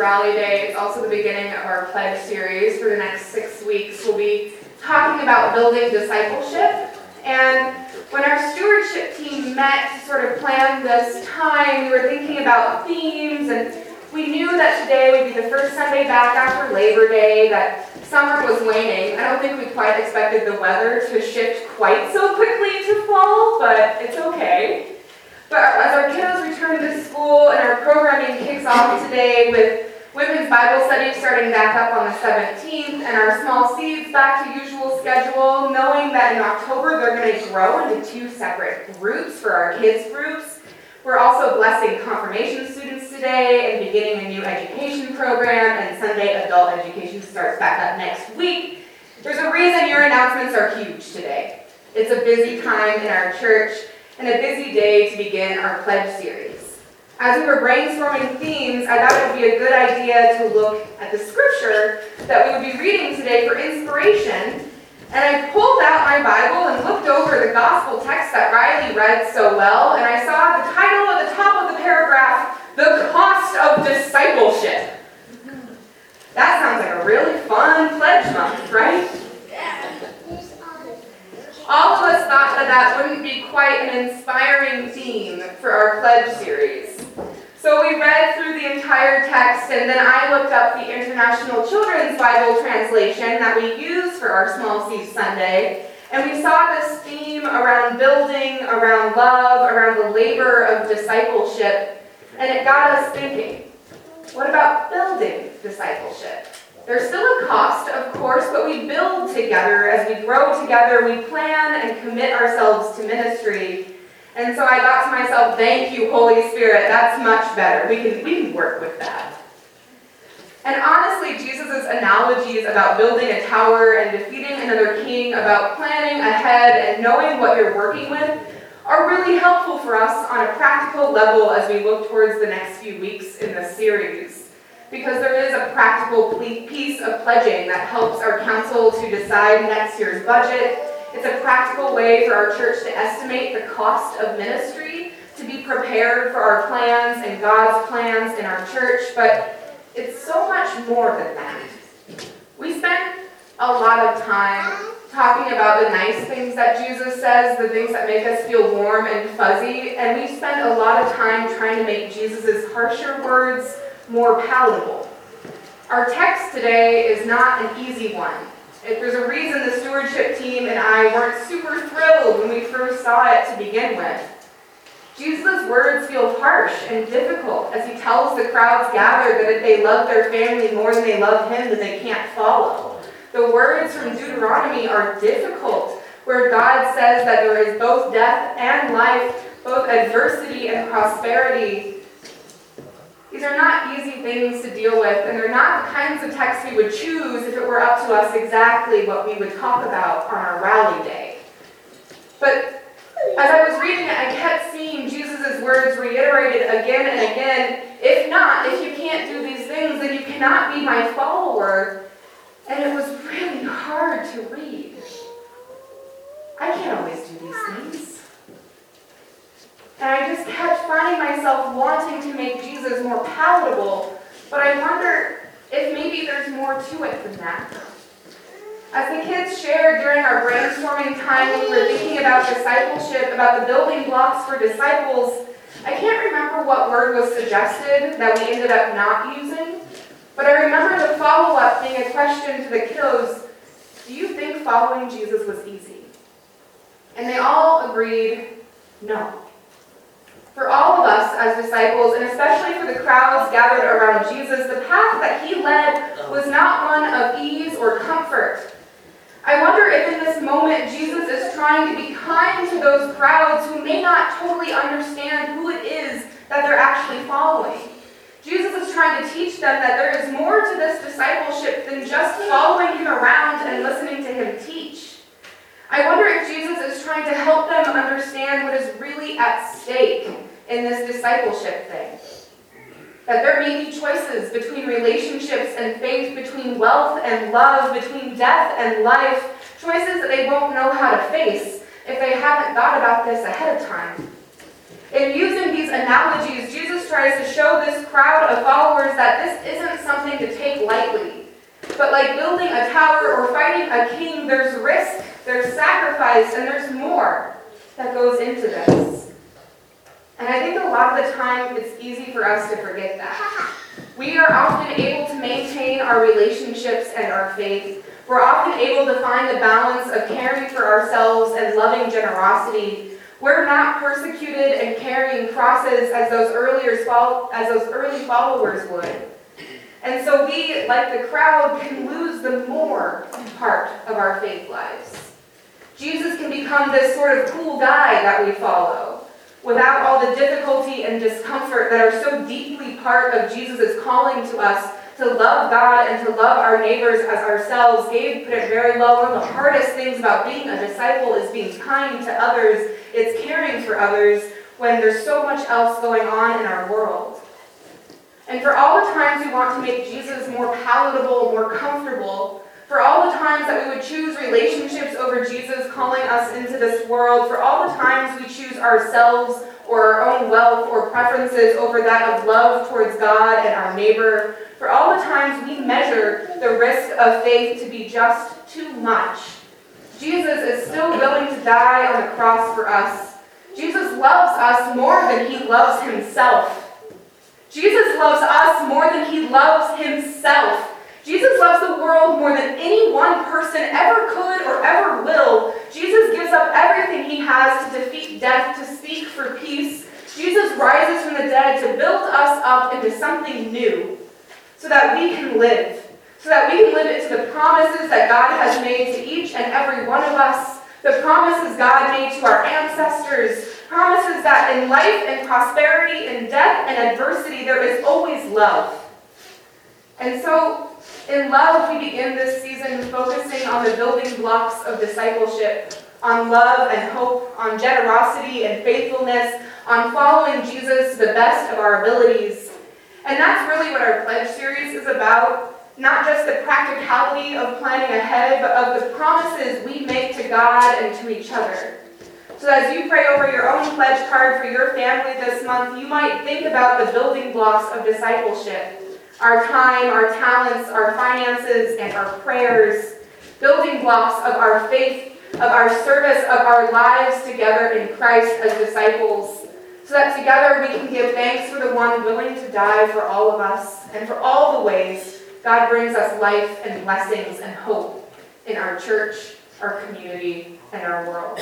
Rally Day. It's also the beginning of our pledge series for the next six weeks. We'll be talking about building discipleship. And when our stewardship team met to sort of plan this time, we were thinking about themes and we knew that today would be the first Sunday back after Labor Day, that summer was waning. I don't think we quite expected the weather to shift quite so quickly to fall, but it's okay. But as our kiddos return to school and our programming kicks off today with study starting back up on the 17th and our small seeds back to usual schedule, knowing that in October they're going to grow into two separate groups for our kids groups. We're also blessing confirmation students today and beginning a new education program, and Sunday adult education starts back up next week. There's a reason your announcements are huge today. It's a busy time in our church and a busy day to begin our pledge series. As we were brainstorming themes, I thought it would be a good idea to look at the scripture that we would be reading today for inspiration and I pulled out my Bible and looked over the gospel text that Riley read so well, and I saw the title at the top of the paragraph, The Cost of Discipleship. That sounds like a really fun pledge month, right? All of us thought that that wouldn't be quite an inspiring theme for our pledge series. So we read through the entire text, and then I looked up the International Children's Bible translation that we use for our Small Seeds Sunday, and we saw this theme around building, around love, around the labor of discipleship, and it got us thinking what about building discipleship? There's still a cost, of course, but we build together. As we grow together, we plan and commit ourselves to ministry. And so I thought to myself, thank you, Holy Spirit. That's much better. We can, we can work with that. And honestly, Jesus' analogies about building a tower and defeating another king, about planning ahead and knowing what you're working with, are really helpful for us on a practical level as we look towards the next few weeks in this series. Because there is a practical piece of pledging that helps our council to decide next year's budget it's a practical way for our church to estimate the cost of ministry, to be prepared for our plans and God's plans in our church, but it's so much more than that. We spend a lot of time talking about the nice things that Jesus says, the things that make us feel warm and fuzzy, and we spend a lot of time trying to make Jesus' harsher words more palatable. Our text today is not an easy one. If there's a reason the stewardship team and I weren't super thrilled when we first saw it to begin with. Jesus' words feel harsh and difficult as he tells the crowds gathered that if they love their family more than they love him, then they can't follow. The words from Deuteronomy are difficult, where God says that there is both death and life, both adversity and prosperity, these are not easy things to deal with, and they're not the kinds of texts we would choose if it were up to us exactly what we would talk about on our rally day. But as I was reading it, I kept seeing Jesus' words reiterated again and again. If not, if you can't do these things, then you cannot be my follower. And it was really hard to read. I can't always do these things. And I just kept finding myself wanting to make Jesus more palatable, but I wonder if maybe there's more to it than that. As the kids shared during our brainstorming time we were thinking about discipleship, about the building blocks for disciples, I can't remember what word was suggested that we ended up not using, but I remember the follow up being a question to the kiddos Do you think following Jesus was easy? And they all agreed, No. For all of us as disciples, and especially for the crowds gathered around Jesus, the path that he led was not one of ease or comfort. I wonder if in this moment Jesus is trying to be kind to those crowds who may not totally understand who it is that they're actually following. Jesus is trying to teach them that there is more to this discipleship than just following him around and listening to him teach. I wonder if Jesus is trying to help them understand what is really at stake in this discipleship thing. That there may be choices between relationships and faith, between wealth and love, between death and life, choices that they won't know how to face if they haven't thought about this ahead of time. In using these analogies, Jesus tries to show this crowd of followers that this isn't something to take lightly. But like building a tower or fighting a king, there's risk, there's sacrifice, and there's more that goes into this. And I think a lot of the time it's easy for us to forget that. We are often able to maintain our relationships and our faith. We're often able to find the balance of caring for ourselves and loving generosity. We're not persecuted and carrying crosses as those earlier as those early followers would. And so we, like the crowd, can lose the more part of our faith lives. Jesus can become this sort of cool guy that we follow without all the difficulty and discomfort that are so deeply part of Jesus' calling to us to love God and to love our neighbors as ourselves. Gabe put it very well. One of the hardest things about being a disciple is being kind to others, it's caring for others when there's so much else going on in our world. And for all the times we want to make Jesus more palatable, more comfortable, for all the times that we would choose relationships over Jesus calling us into this world, for all the times we choose ourselves or our own wealth or preferences over that of love towards God and our neighbor, for all the times we measure the risk of faith to be just too much, Jesus is still willing to die on the cross for us. Jesus loves us more than he loves himself. Jesus loves us more than he loves himself. World more than any one person ever could or ever will. Jesus gives up everything he has to defeat death, to speak for peace. Jesus rises from the dead to build us up into something new so that we can live, so that we can live into the promises that God has made to each and every one of us, the promises God made to our ancestors, promises that in life and prosperity, in death and adversity, there is always love. And so, in love, we begin this season focusing on the building blocks of discipleship, on love and hope, on generosity and faithfulness, on following Jesus to the best of our abilities. And that's really what our pledge series is about. Not just the practicality of planning ahead, but of the promises we make to God and to each other. So as you pray over your own pledge card for your family this month, you might think about the building blocks of discipleship. Our time, our talents, our finances, and our prayers. Building blocks of our faith, of our service, of our lives together in Christ as disciples. So that together we can give thanks for the one willing to die for all of us and for all the ways God brings us life and blessings and hope in our church, our community, and our world.